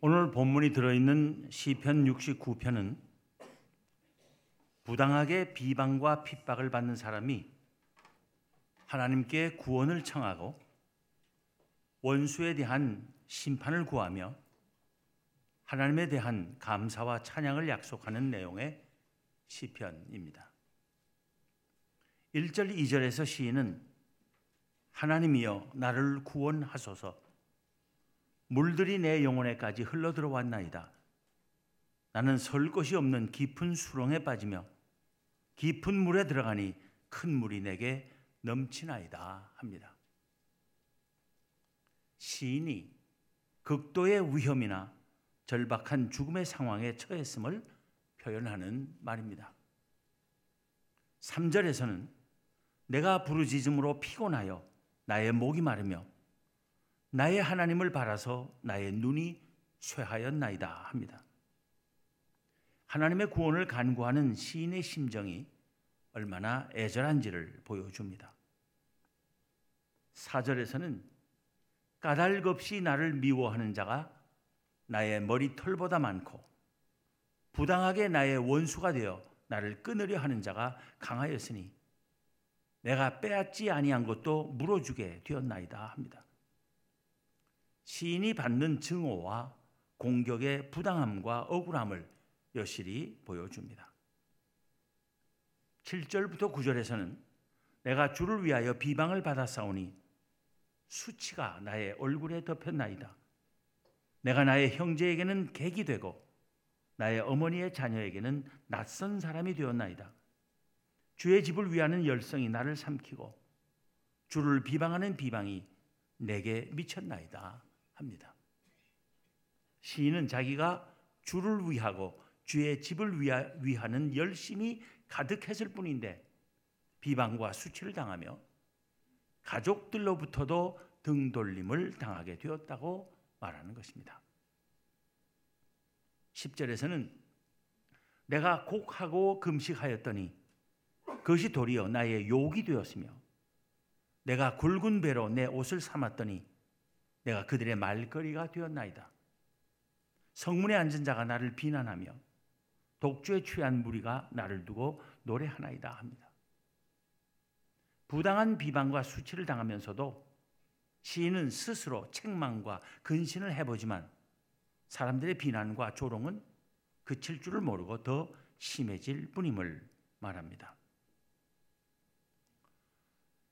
오늘 본문이 들어있는 시편 69편은 부당하게 비방과 핍박을 받는 사람이 하나님께 구원을 청하고 원수에 대한 심판을 구하며 하나님에 대한 감사와 찬양을 약속하는 내용의 시편입니다. 1절 2절에서 시인은 하나님이여 나를 구원하소서 물들이 내 영혼에까지 흘러 들어왔나이다. 나는 설 곳이 없는 깊은 수렁에 빠지며 깊은 물에 들어가니 큰 물이 내게 넘치나이다 합니다. 시인이 극도의 위험이나 절박한 죽음의 상황에 처했음을 표현하는 말입니다. 3절에서는 내가 부르짖음으로 피곤하여 나의 목이 마르며 나의 하나님을 바라서 나의 눈이 쇠하였나이다 합니다. 하나님의 구원을 간구하는 시인의 심정이 얼마나 애절한지를 보여줍니다. 4절에서는 까닭 없이 나를 미워하는 자가 나의 머리털보다 많고 부당하게 나의 원수가 되어 나를 끊으려 하는 자가 강하였으니 내가 빼앗지 아니한 것도 물어주게 되었나이다 합니다. 시인이 받는 증오와 공격의 부당함과 억울함을 여실히 보여줍니다. 7절부터 9절에서는 내가 주를 위하여 비방을 받았사오니 수치가 나의 얼굴에 덮였나이다. 내가 나의 형제에게는 객이 되고 나의 어머니의 자녀에게는 낯선 사람이 되었나이다. 주의 집을 위하는 열성이 나를 삼키고 주를 비방하는 비방이 내게 미쳤나이다 합니다. 시인은 자기가 주를 위하고 주의 집을 위하 는 열심이 가득했을 뿐인데 비방과 수치를 당하며 가족들로부터도 등돌림을 당하게 되었다고 말하는 것입니다. 10절에서는 내가 곡하고 금식하였더니 그것이 도리어 나의 욕이 되었으며 내가 굵은 배로 내 옷을 삼았더니 내가 그들의 말거리가 되었나이다. 성문에 앉은 자가 나를 비난하며 독주에 취한 무리가 나를 두고 노래하나이다 합니다. 부당한 비방과 수치를 당하면서도 시인은 스스로 책망과 근신을 해보지만 사람들의 비난과 조롱은 그칠 줄을 모르고 더 심해질 뿐임을 말합니다.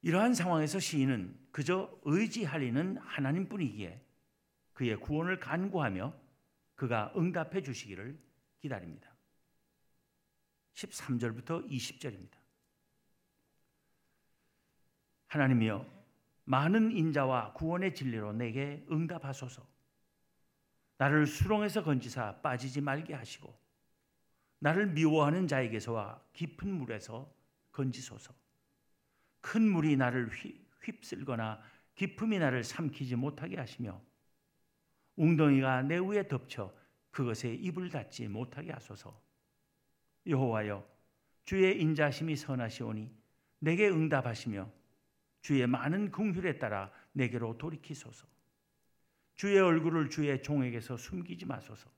이러한 상황에서 시인은 그저 의지하리는 하나님뿐이기에 그의 구원을 간구하며 그가 응답해 주시기를 기다립니다. 13절부터 20절입니다. 하나님이여 많은 인자와 구원의 진리로 내게 응답하소서. 나를 수렁에서 건지사 빠지지 말게 하시고 나를 미워하는 자에게서와 깊은 물에서 건지소서. 큰 물이 나를 휩쓸거나 깊음이 나를 삼키지 못하게 하시며 웅덩이가 내 위에 덮쳐 그것에 입을 닫지 못하게 하소서. 여호와여 주의 인자심이 선하시오니 내게 응답하시며 주의 많은 긍휼에 따라 내게로 돌이키소서. 주의 얼굴을 주의 종에게서 숨기지 마소서.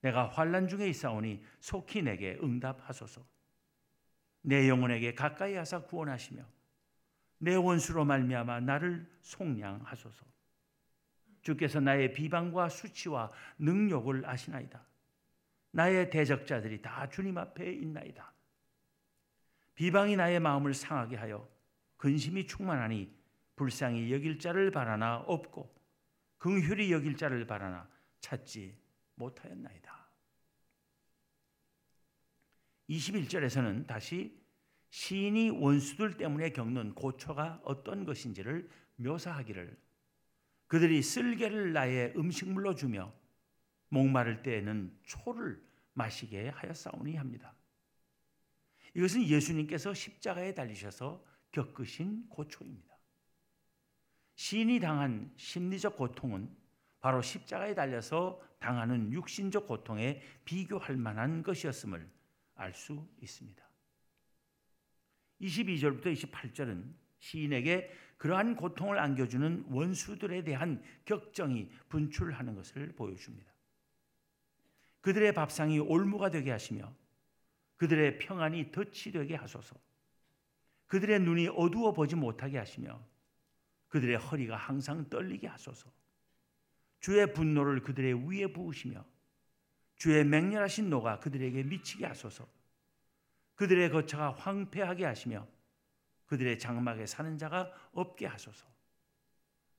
내가 환란 중에 있사오니 속히 내게 응답하소서. 내 영혼에게 가까이 하사 구원하시며 내 원수로 말미암아 나를 속량하소서. 주께서 나의 비방과 수치와 능욕을 아시나이다. 나의 대적자들이 다 주님 앞에 있나이다. 비방이 나의 마음을 상하게 하여 근심이 충만하니 불쌍히 여길 자를 바라나 없고 긍휼히 여길 자를 바라나 찾지 못하였나이다. 21절에서는 다시 시인이 원수들 때문에 겪는 고초가 어떤 것인지를 묘사하기를 그들이 쓸개를 나의 음식물로 주며 목마를 때에는 초를 마시게 하였사오니 합니다. 이것은 예수님께서 십자가에 달리셔서 겪으신 고초입니다. 시인이 당한 심리적 고통은 바로 십자가에 달려서 당하는 육신적 고통에 비교할 만한 것이었음을 알 수 있습니다. 22절부터 28절은 시인에게 그러한 고통을 안겨주는 원수들에 대한 격정이 분출하는 것을 보여줍니다. 그들의 밥상이 올무가 되게 하시며 그들의 평안이 덫이 되게 하소서. 그들의 눈이 어두워 보지 못하게 하시며 그들의 허리가 항상 떨리게 하소서. 주의 분노를 그들의 위에 부으시며 주의 맹렬하신 노가 그들에게 미치게 하소서. 그들의 거처가 황폐하게 하시며 그들의 장막에 사는 자가 없게 하소서.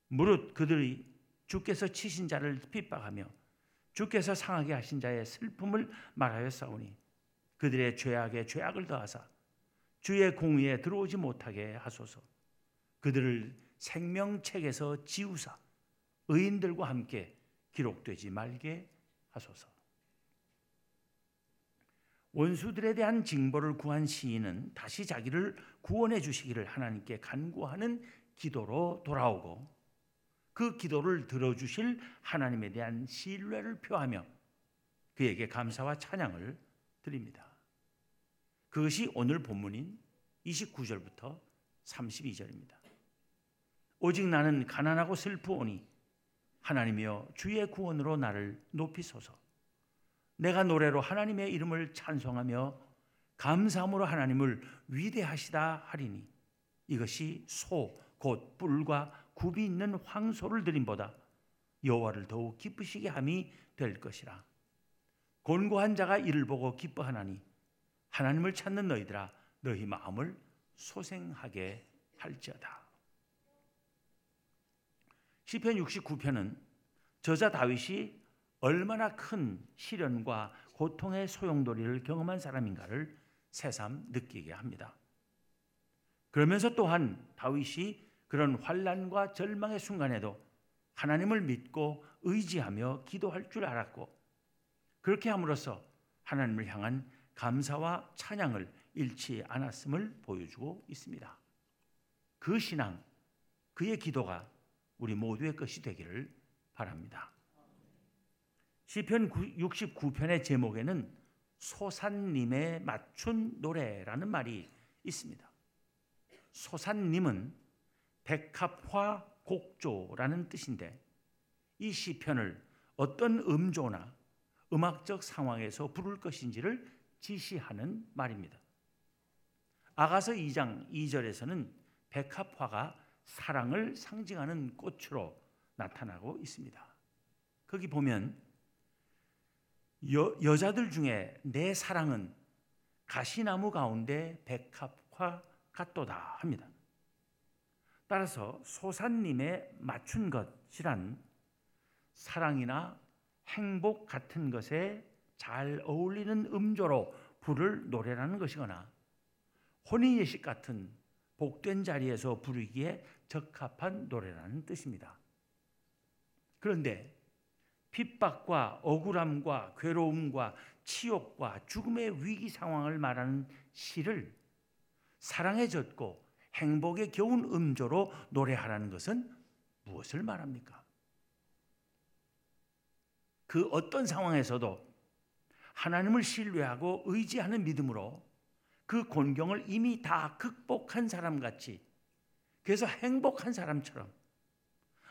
무릇 그들이 주께서 치신 자를 핍박하며 주께서 상하게 하신 자의 슬픔을 말하여 싸우니 그들의 죄악에 죄악을 더하사 주의 공의에 들어오지 못하게 하소서. 그들을 생명책에서 지우사 의인들과 함께 기록되지 말게 하소서. 원수들에 대한 징벌을 구한 시인은 다시 자기를 구원해 주시기를 하나님께 간구하는 기도로 돌아오고 그 기도를 들어주실 하나님에 대한 신뢰를 표하며 그에게 감사와 찬양을 드립니다. 그것이 오늘 본문인 29절부터 32절입니다. 오직 나는 가난하고 슬프오니 하나님이여 주의 구원으로 나를 높이소서. 내가 노래로 하나님의 이름을 찬송하며 감사함으로 하나님을 위대하시다 하리니 이것이 소 곧 뿔과 굽이 있는 황소를 드림보다 여호와를 더욱 기쁘시게 함이 될 것이라. 곤고한 자가 이를 보고 기뻐하나니 하나님을 찾는 너희들아 너희 마음을 소생하게 할지어다. 시편 69편은 저자 다윗이 얼마나 큰 시련과 고통의 소용돌이를 경험한 사람인가를 새삼 느끼게 합니다. 그러면서 또한 다윗이 그런 환란과 절망의 순간에도 하나님을 믿고 의지하며 기도할 줄 알았고 그렇게 함으로써 하나님을 향한 감사와 찬양을 잃지 않았음을 보여주고 있습니다. 그 신앙, 그의 기도가 우리 모두의 것이 되기를 바랍니다. 시편 69편의 제목에는 소산님에 맞춘 노래라는 말이 있습니다. 소산님은 백합화 곡조라는 뜻인데 이 시편을 어떤 음조나 음악적 상황에서 부를 것인지를 지시하는 말입니다. 아가서 2장 2절에서는 백합화가 사랑을 상징하는 꽃으로 나타나고 있습니다. 거기 보면 여, 여자들 중에 내 사랑은 가시나무 가운데 백합화 같도다 합니다. 따라서 소산님에 맞춘 것이란 사랑이나 행복 같은 것에 잘 어울리는 음조로 부를 노래라는 것이거나 혼인 예식 같은 복된 자리에서 부르기에 적합한 노래라는 뜻입니다. 그런데 핍박과 억울함과 괴로움과 치욕과 죽음의 위기 상황을 말하는 시를 사랑에 젖고 행복에 겨운 음조로 노래하라는 것은 무엇을 말합니까? 그 어떤 상황에서도 하나님을 신뢰하고 의지하는 믿음으로 그 곤경을 이미 다 극복한 사람 같이 그래서 행복한 사람처럼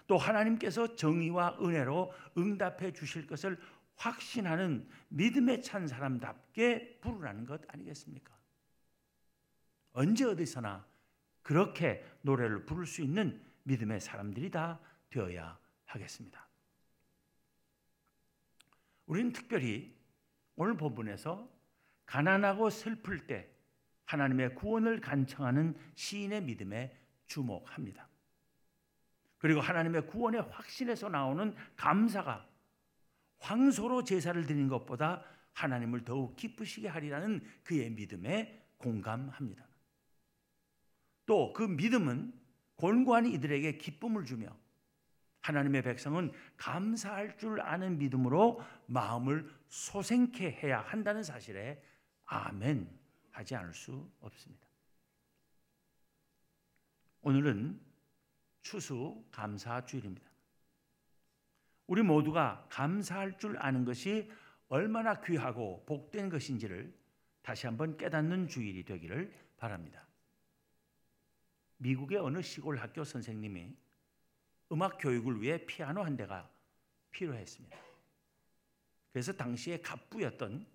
또 하나님께서 정의와 은혜로 응답해 주실 것을 확신하는 믿음에 찬 사람답게 부르라는 것 아니겠습니까? 언제 어디서나 그렇게 노래를 부를 수 있는 믿음의 사람들이 다 되어야 하겠습니다. 우리는 특별히 오늘 본문에서 가난하고 슬플 때 하나님의 구원을 간청하는 시인의 믿음에 주목합니다. 그리고 하나님의 구원의 확신에서 나오는 감사가 황소로 제사를 드리는 것보다 하나님을 더욱 기쁘시게 하리라는 그의 믿음에 공감합니다. 또 그 믿음은 곤고한 이들에게 기쁨을 주며 하나님의 백성은 감사할 줄 아는 믿음으로 마음을 소생케 해야 한다는 사실에 아멘 하지 않을 수 없습니다. 오늘은 추수 감사 주일입니다. 우리 모두가 감사할 줄 아는 것이 얼마나 귀하고 복된 것인지를 다시 한번 깨닫는 주일이 되기를 바랍니다. 미국의 어느 시골 학교 선생님이 음악 교육을 위해 피아노 한 대가 필요했습니다. 그래서 당시에 갑부였던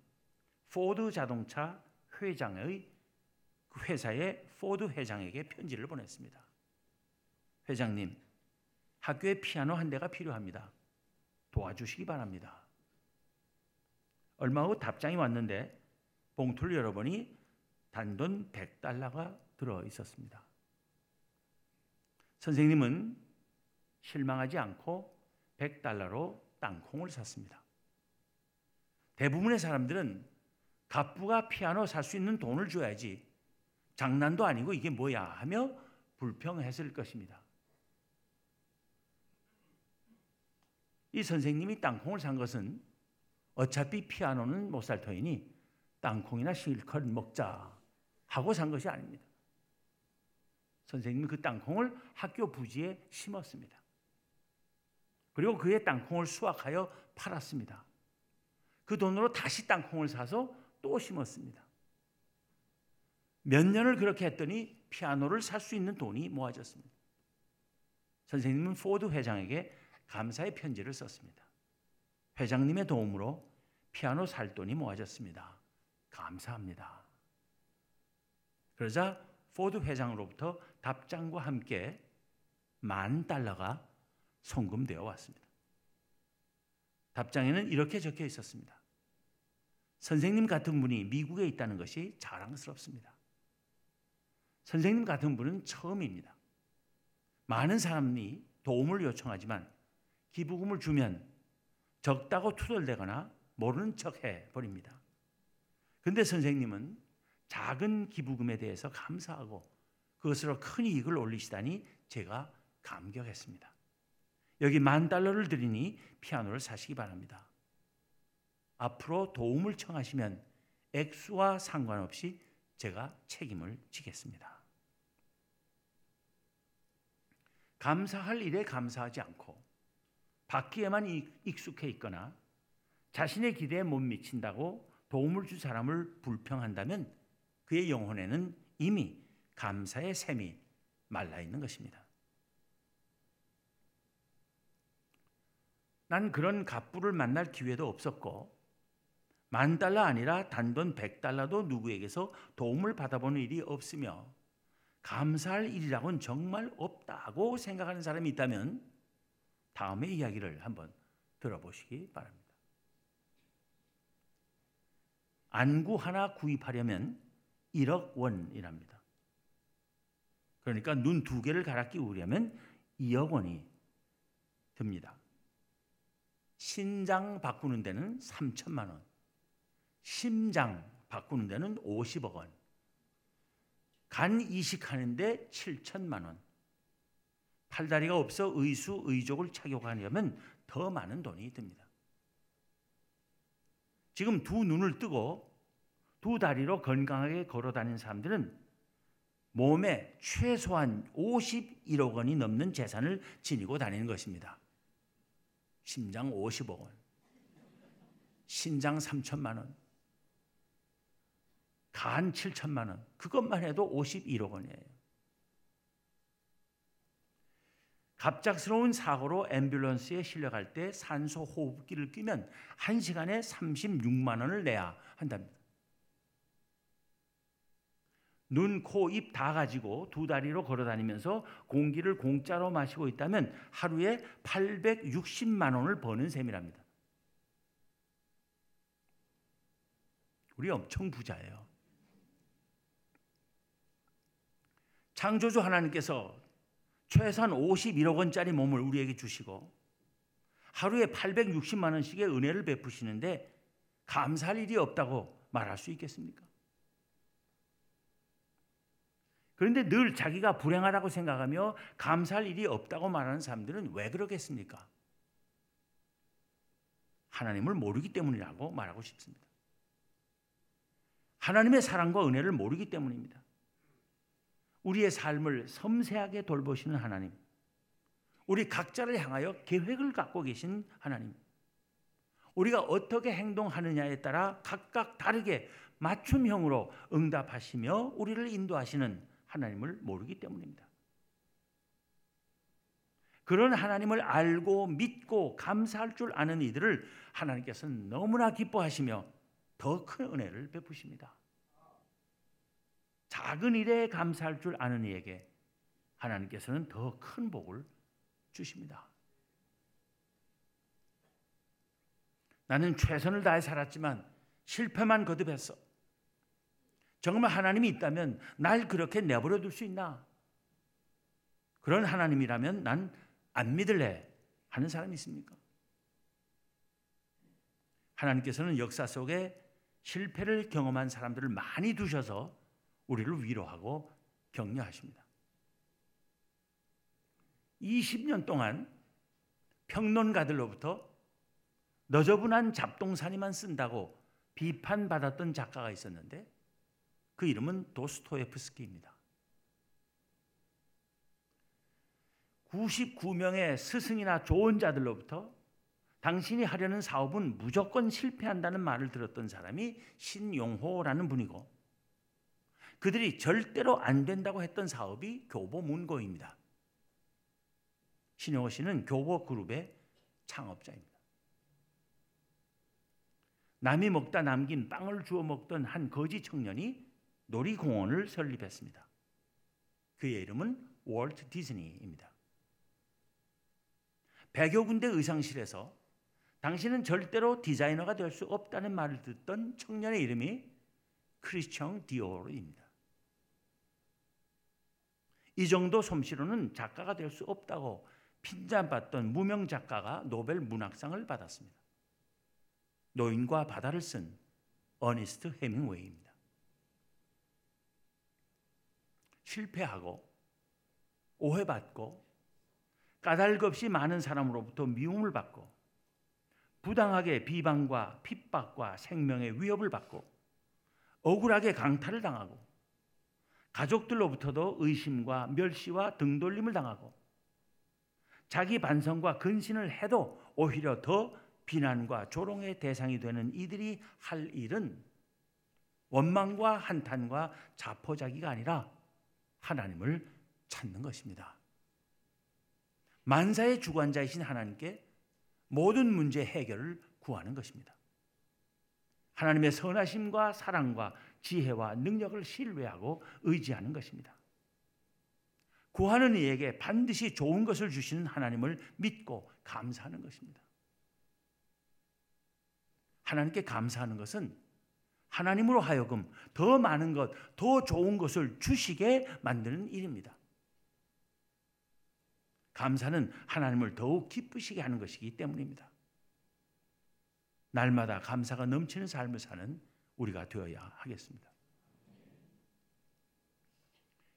포드 자동차 회장의 그 회사의 포드 회장에게 편지를 보냈습니다. 회장님, 학교에 피아노 한 대가 필요합니다. 도와주시기 바랍니다. 얼마 후 답장이 왔는데 봉투를 열어보니 단돈 100달러가 들어 있었습니다. 선생님은 실망하지 않고 100달러로 땅콩을 샀습니다. 대부분의 사람들은 갑부가 피아노 살 수 있는 돈을 줘야지 장난도 아니고 이게 뭐야 하며 불평했을 것입니다. 이 선생님이 땅콩을 산 것은 어차피 피아노는 못 살 터이니 땅콩이나 실컷 먹자 하고 산 것이 아닙니다. 선생님이 그 땅콩을 학교 부지에 심었습니다. 그리고 그의 땅콩을 수확하여 팔았습니다. 그 돈으로 다시 땅콩을 사서 또 심었습니다. 몇 년을 그렇게 했더니 피아노를 살 수 있는 돈이 모아졌습니다. 선생님은 포드 회장에게 감사의 편지를 썼습니다. 회장님의 도움으로 피아노 살 돈이 모아졌습니다. 감사합니다. 그러자 포드 회장으로부터 답장과 함께 만 달러가 송금되어 왔습니다. 답장에는 이렇게 적혀 있었습니다. 선생님 같은 분이 미국에 있다는 것이 자랑스럽습니다. 선생님 같은 분은 처음입니다. 많은 사람이 도움을 요청하지만 기부금을 주면 적다고 투덜대거나 모르는 척 해버립니다. 근데 선생님은 작은 기부금에 대해서 감사하고 그것으로 큰 이익을 올리시다니 제가 감격했습니다. 여기 만 달러를 드리니 피아노를 사시기 바랍니다. 앞으로 도움을 청하시면 액수와 상관없이 제가 책임을 지겠습니다. 감사할 일에 감사하지 않고 받기에만 익숙해 있거나 자신의 기대에 못 미친다고 도움을 줄 사람을 불평한다면 그의 영혼에는 이미 감사의 샘이 말라 있는 것입니다. 난 그런 갑부를 만날 기회도 없었고 만 달러 아니라 단돈 백 달러도 누구에게서 도움을 받아보는 일이 없으며 감사할 일이라고는 정말 없다고 생각하는 사람이 있다면 다음의 이야기를 한번 들어보시기 바랍니다. 안구 하나 구입하려면 1억 원이랍니다. 그러니까 눈 두 개를 갈아 끼우려면 2억 원이 듭니다. 신장 바꾸는 데는 3천만 원. 심장 바꾸는 데는 50억 원. 간 이식하는데 7천만 원. 팔다리가 없어 의수 의족을 착용하려면 더 많은 돈이 듭니다. 지금 두 눈을 뜨고 두 다리로 건강하게 걸어 다니는 사람들은 몸에 최소한 51억 원이 넘는 재산을 지니고 다니는 것입니다. 심장 50억 원, 신장 3천만 원, 간 7천만 원, 그것만 해도 51억 원이에요. 갑작스러운 사고로 앰뷸런스에 실려갈 때 산소 호흡기를 끼면 1시간에 36만 원을 내야 한답니다. 눈, 코, 입 다 가지고 두 다리로 걸어 다니면서 공기를 공짜로 마시고 있다면 하루에 860만 원을 버는 셈이랍니다. 우리 엄청 부자예요. 창조주 하나님께서 최소한 51억 원짜리 몸을 우리에게 주시고 하루에 860만 원씩의 은혜를 베푸시는데 감사할 일이 없다고 말할 수 있겠습니까? 그런데 늘 자기가 불행하다고 생각하며 감사할 일이 없다고 말하는 사람들은 왜 그러겠습니까? 하나님을 모르기 때문이라고 말하고 싶습니다. 하나님의 사랑과 은혜를 모르기 때문입니다. 우리의 삶을 섬세하게 돌보시는 하나님, 우리 각자를 향하여 계획을 갖고 계신 하나님, 우리가 어떻게 행동하느냐에 따라 각각 다르게 맞춤형으로 응답하시며 우리를 인도하시는 하나님을 모르기 때문입니다. 그런 하나님을 알고 믿고 감사할 줄 아는 이들을 하나님께서는 너무나 기뻐하시며 더 큰 은혜를 베푸십니다. 작은 일에 감사할 줄 아는 이에게 하나님께서는 더 큰 복을 주십니다. 나는 최선을 다해 살았지만 실패만 거듭했어. 정말 하나님이 있다면 날 그렇게 내버려 둘 수 있나? 그런 하나님이라면 난 안 믿을래 하는 사람이 있습니까? 하나님께서는 역사 속에 실패를 경험한 사람들을 많이 두셔서 우리를 위로하고 격려하십니다. 20년 동안 평론가들로부터 너저분한 잡동사니만 쓴다고 비판받았던 작가가 있었는데 그 이름은 도스토예프스키입니다. 99명의 스승이나 조언자들로부터 당신이 하려는 사업은 무조건 실패한다는 말을 들었던 사람이 신용호라는 분이고 그들이 절대로 안 된다고 했던 사업이 교보 문고입니다. 신용호 씨는 교보 그룹의 창업자입니다. 남이 먹다 남긴 빵을 주워 먹던 한 거지 청년이 놀이공원을 설립했습니다. 그의 이름은 월트 디즈니입니다. 100여 군데 의상실에서 당신은 절대로 디자이너가 될 수 없다는 말을 듣던 청년의 이름이 크리스천 디오르입니다. 이 정도 솜씨로는 작가가 될 수 없다고 핀잔받던 무명 작가가 노벨 문학상을 받았습니다. 노인과 바다를 쓴 어니스트 헤밍웨이입니다. 실패하고 오해받고 까닭 없이 많은 사람으로부터 미움을 받고 부당하게 비방과 핍박과 생명의 위협을 받고 억울하게 강탈을 당하고 가족들로부터도 의심과 멸시와 등돌림을 당하고 자기 반성과 근신을 해도 오히려 더 비난과 조롱의 대상이 되는 이들이 할 일은 원망과 한탄과 자포자기가 아니라 하나님을 찾는 것입니다. 만사의 주관자이신 하나님께 모든 문제 해결을 구하는 것입니다. 하나님의 선하심과 사랑과 지혜와 능력을 신뢰하고 의지하는 것입니다. 구하는 이에게 반드시 좋은 것을 주시는 하나님을 믿고 감사하는 것입니다. 하나님께 감사하는 것은 하나님으로 하여금 더 많은 것, 더 좋은 것을 주시게 만드는 일입니다. 감사는 하나님을 더욱 기쁘시게 하는 것이기 때문입니다. 날마다 감사가 넘치는 삶을 사는 우리가 되어야 하겠습니다.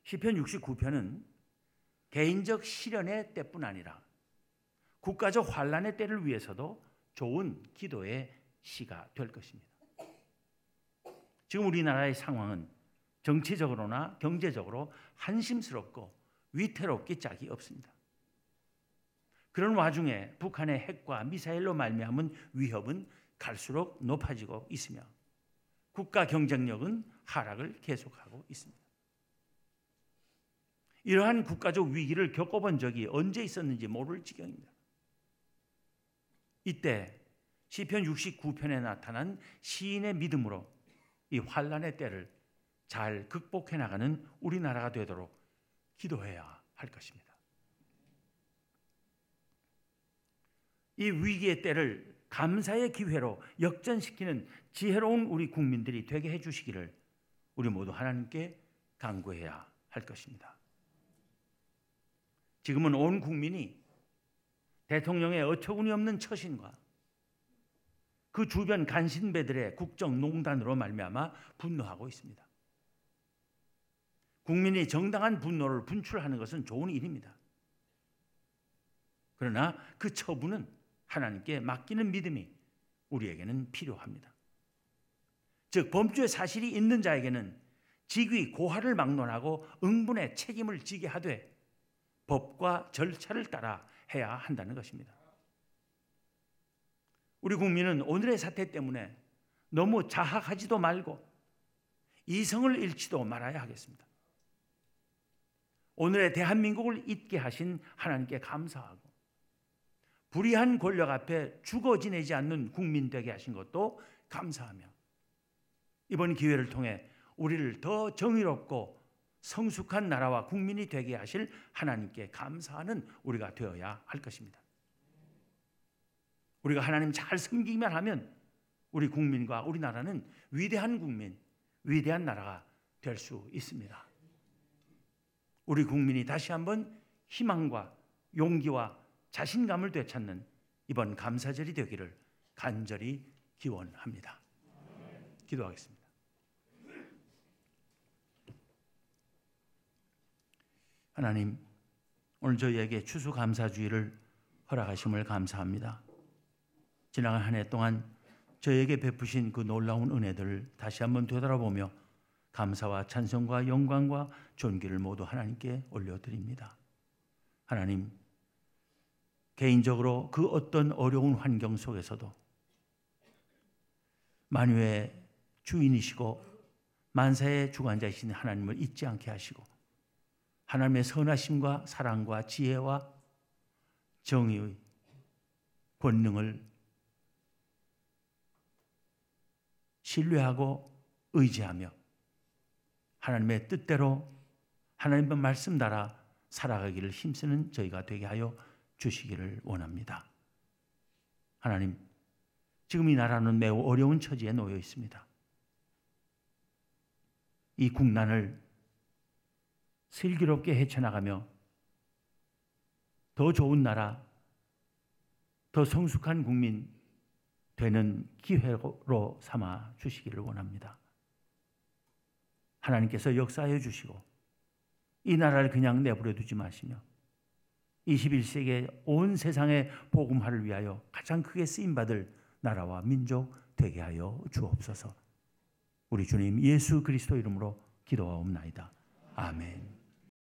시편 69편은 개인적 시련의 때뿐 아니라 국가적 환란의 때를 위해서도 좋은 기도의 시가 될 것입니다. 지금 우리나라의 상황은 정치적으로나 경제적으로 한심스럽고 위태롭기 짝이 없습니다. 그런 와중에 북한의 핵과 미사일로 말미암은 위협은 갈수록 높아지고 있으며 국가 경쟁력은 하락을 계속하고 있습니다. 이러한 국가적 위기를 겪어본 적이 언제 있었는지 모를 지경입니다. 이때 시편 69편에 나타난 시인의 믿음으로 이 환란의 때를 잘 극복해 나가는 우리나라가 되도록 기도해야 할 것입니다. 이 위기의 때를 감사의 기회로 역전시키는 지혜로운 우리 국민들이 되게 해 주시기를 우리 모두 하나님께 간구해야 할 것입니다. 지금은 온 국민이 대통령의 어처구니 없는 처신과 그 주변 간신배들의 국정농단으로 말미암아 분노하고 있습니다. 국민이 정당한 분노를 분출하는 것은 좋은 일입니다. 그러나 그 처분은 하나님께 맡기는 믿음이 우리에게는 필요합니다. 즉 범죄 사실이 있는 자에게는 직위 고하를 막론하고 응분의 책임을 지게 하되 법과 절차를 따라 해야 한다는 것입니다. 우리 국민은 오늘의 사태 때문에 너무 자학하지도 말고 이성을 잃지도 말아야 하겠습니다. 오늘의 대한민국을 있게 하신 하나님께 감사하고 불의한 권력 앞에 죽어 지내지 않는 국민 되게 하신 것도 감사하며 이번 기회를 통해 우리를 더 정의롭고 성숙한 나라와 국민이 되게 하실 하나님께 감사하는 우리가 되어야 할 것입니다. 우리가 하나님 잘 섬기기만 하면 우리 국민과 우리나라는 위대한 국민, 위대한 나라가 될 수 있습니다. 우리 국민이 다시 한번 희망과 용기와 자신감을 되찾는 이번 감사절이 되기를 간절히 기원합니다. 기도하겠습니다. 하나님, 오늘 저희에게 추수감사주의를 허락하심을 감사합니다. 지나간 한해 동안 저에게 베푸신 그 놀라운 은혜들을 다시 한번 되돌아보며 감사와 찬송과 영광과 존귀를 모두 하나님께 올려드립니다. 하나님, 개인적으로 그 어떤 어려운 환경 속에서도 만유의 주인이시고 만사의 주관자이신 하나님을 잊지 않게 하시고 하나님의 선하심과 사랑과 지혜와 정의의 권능을 신뢰하고 의지하며 하나님의 뜻대로 하나님의 말씀 따라 살아가기를 힘쓰는 저희가 되게 하여 주시기를 원합니다. 하나님, 지금 이 나라는 매우 어려운 처지에 놓여 있습니다. 이 국난을 슬기롭게 헤쳐나가며 더 좋은 나라, 더 성숙한 국민 되는 기회로 삼아 주시기를 원합니다. 하나님께서 역사해 주시고 이 나라를 그냥 내버려 두지 마시며 21세기의 온 세상의 복음화를 위하여 가장 크게 쓰임 받을 나라와 민족 되게 하여 주옵소서. 우리 주님 예수 그리스도 이름으로 기도하옵나이다. 아멘.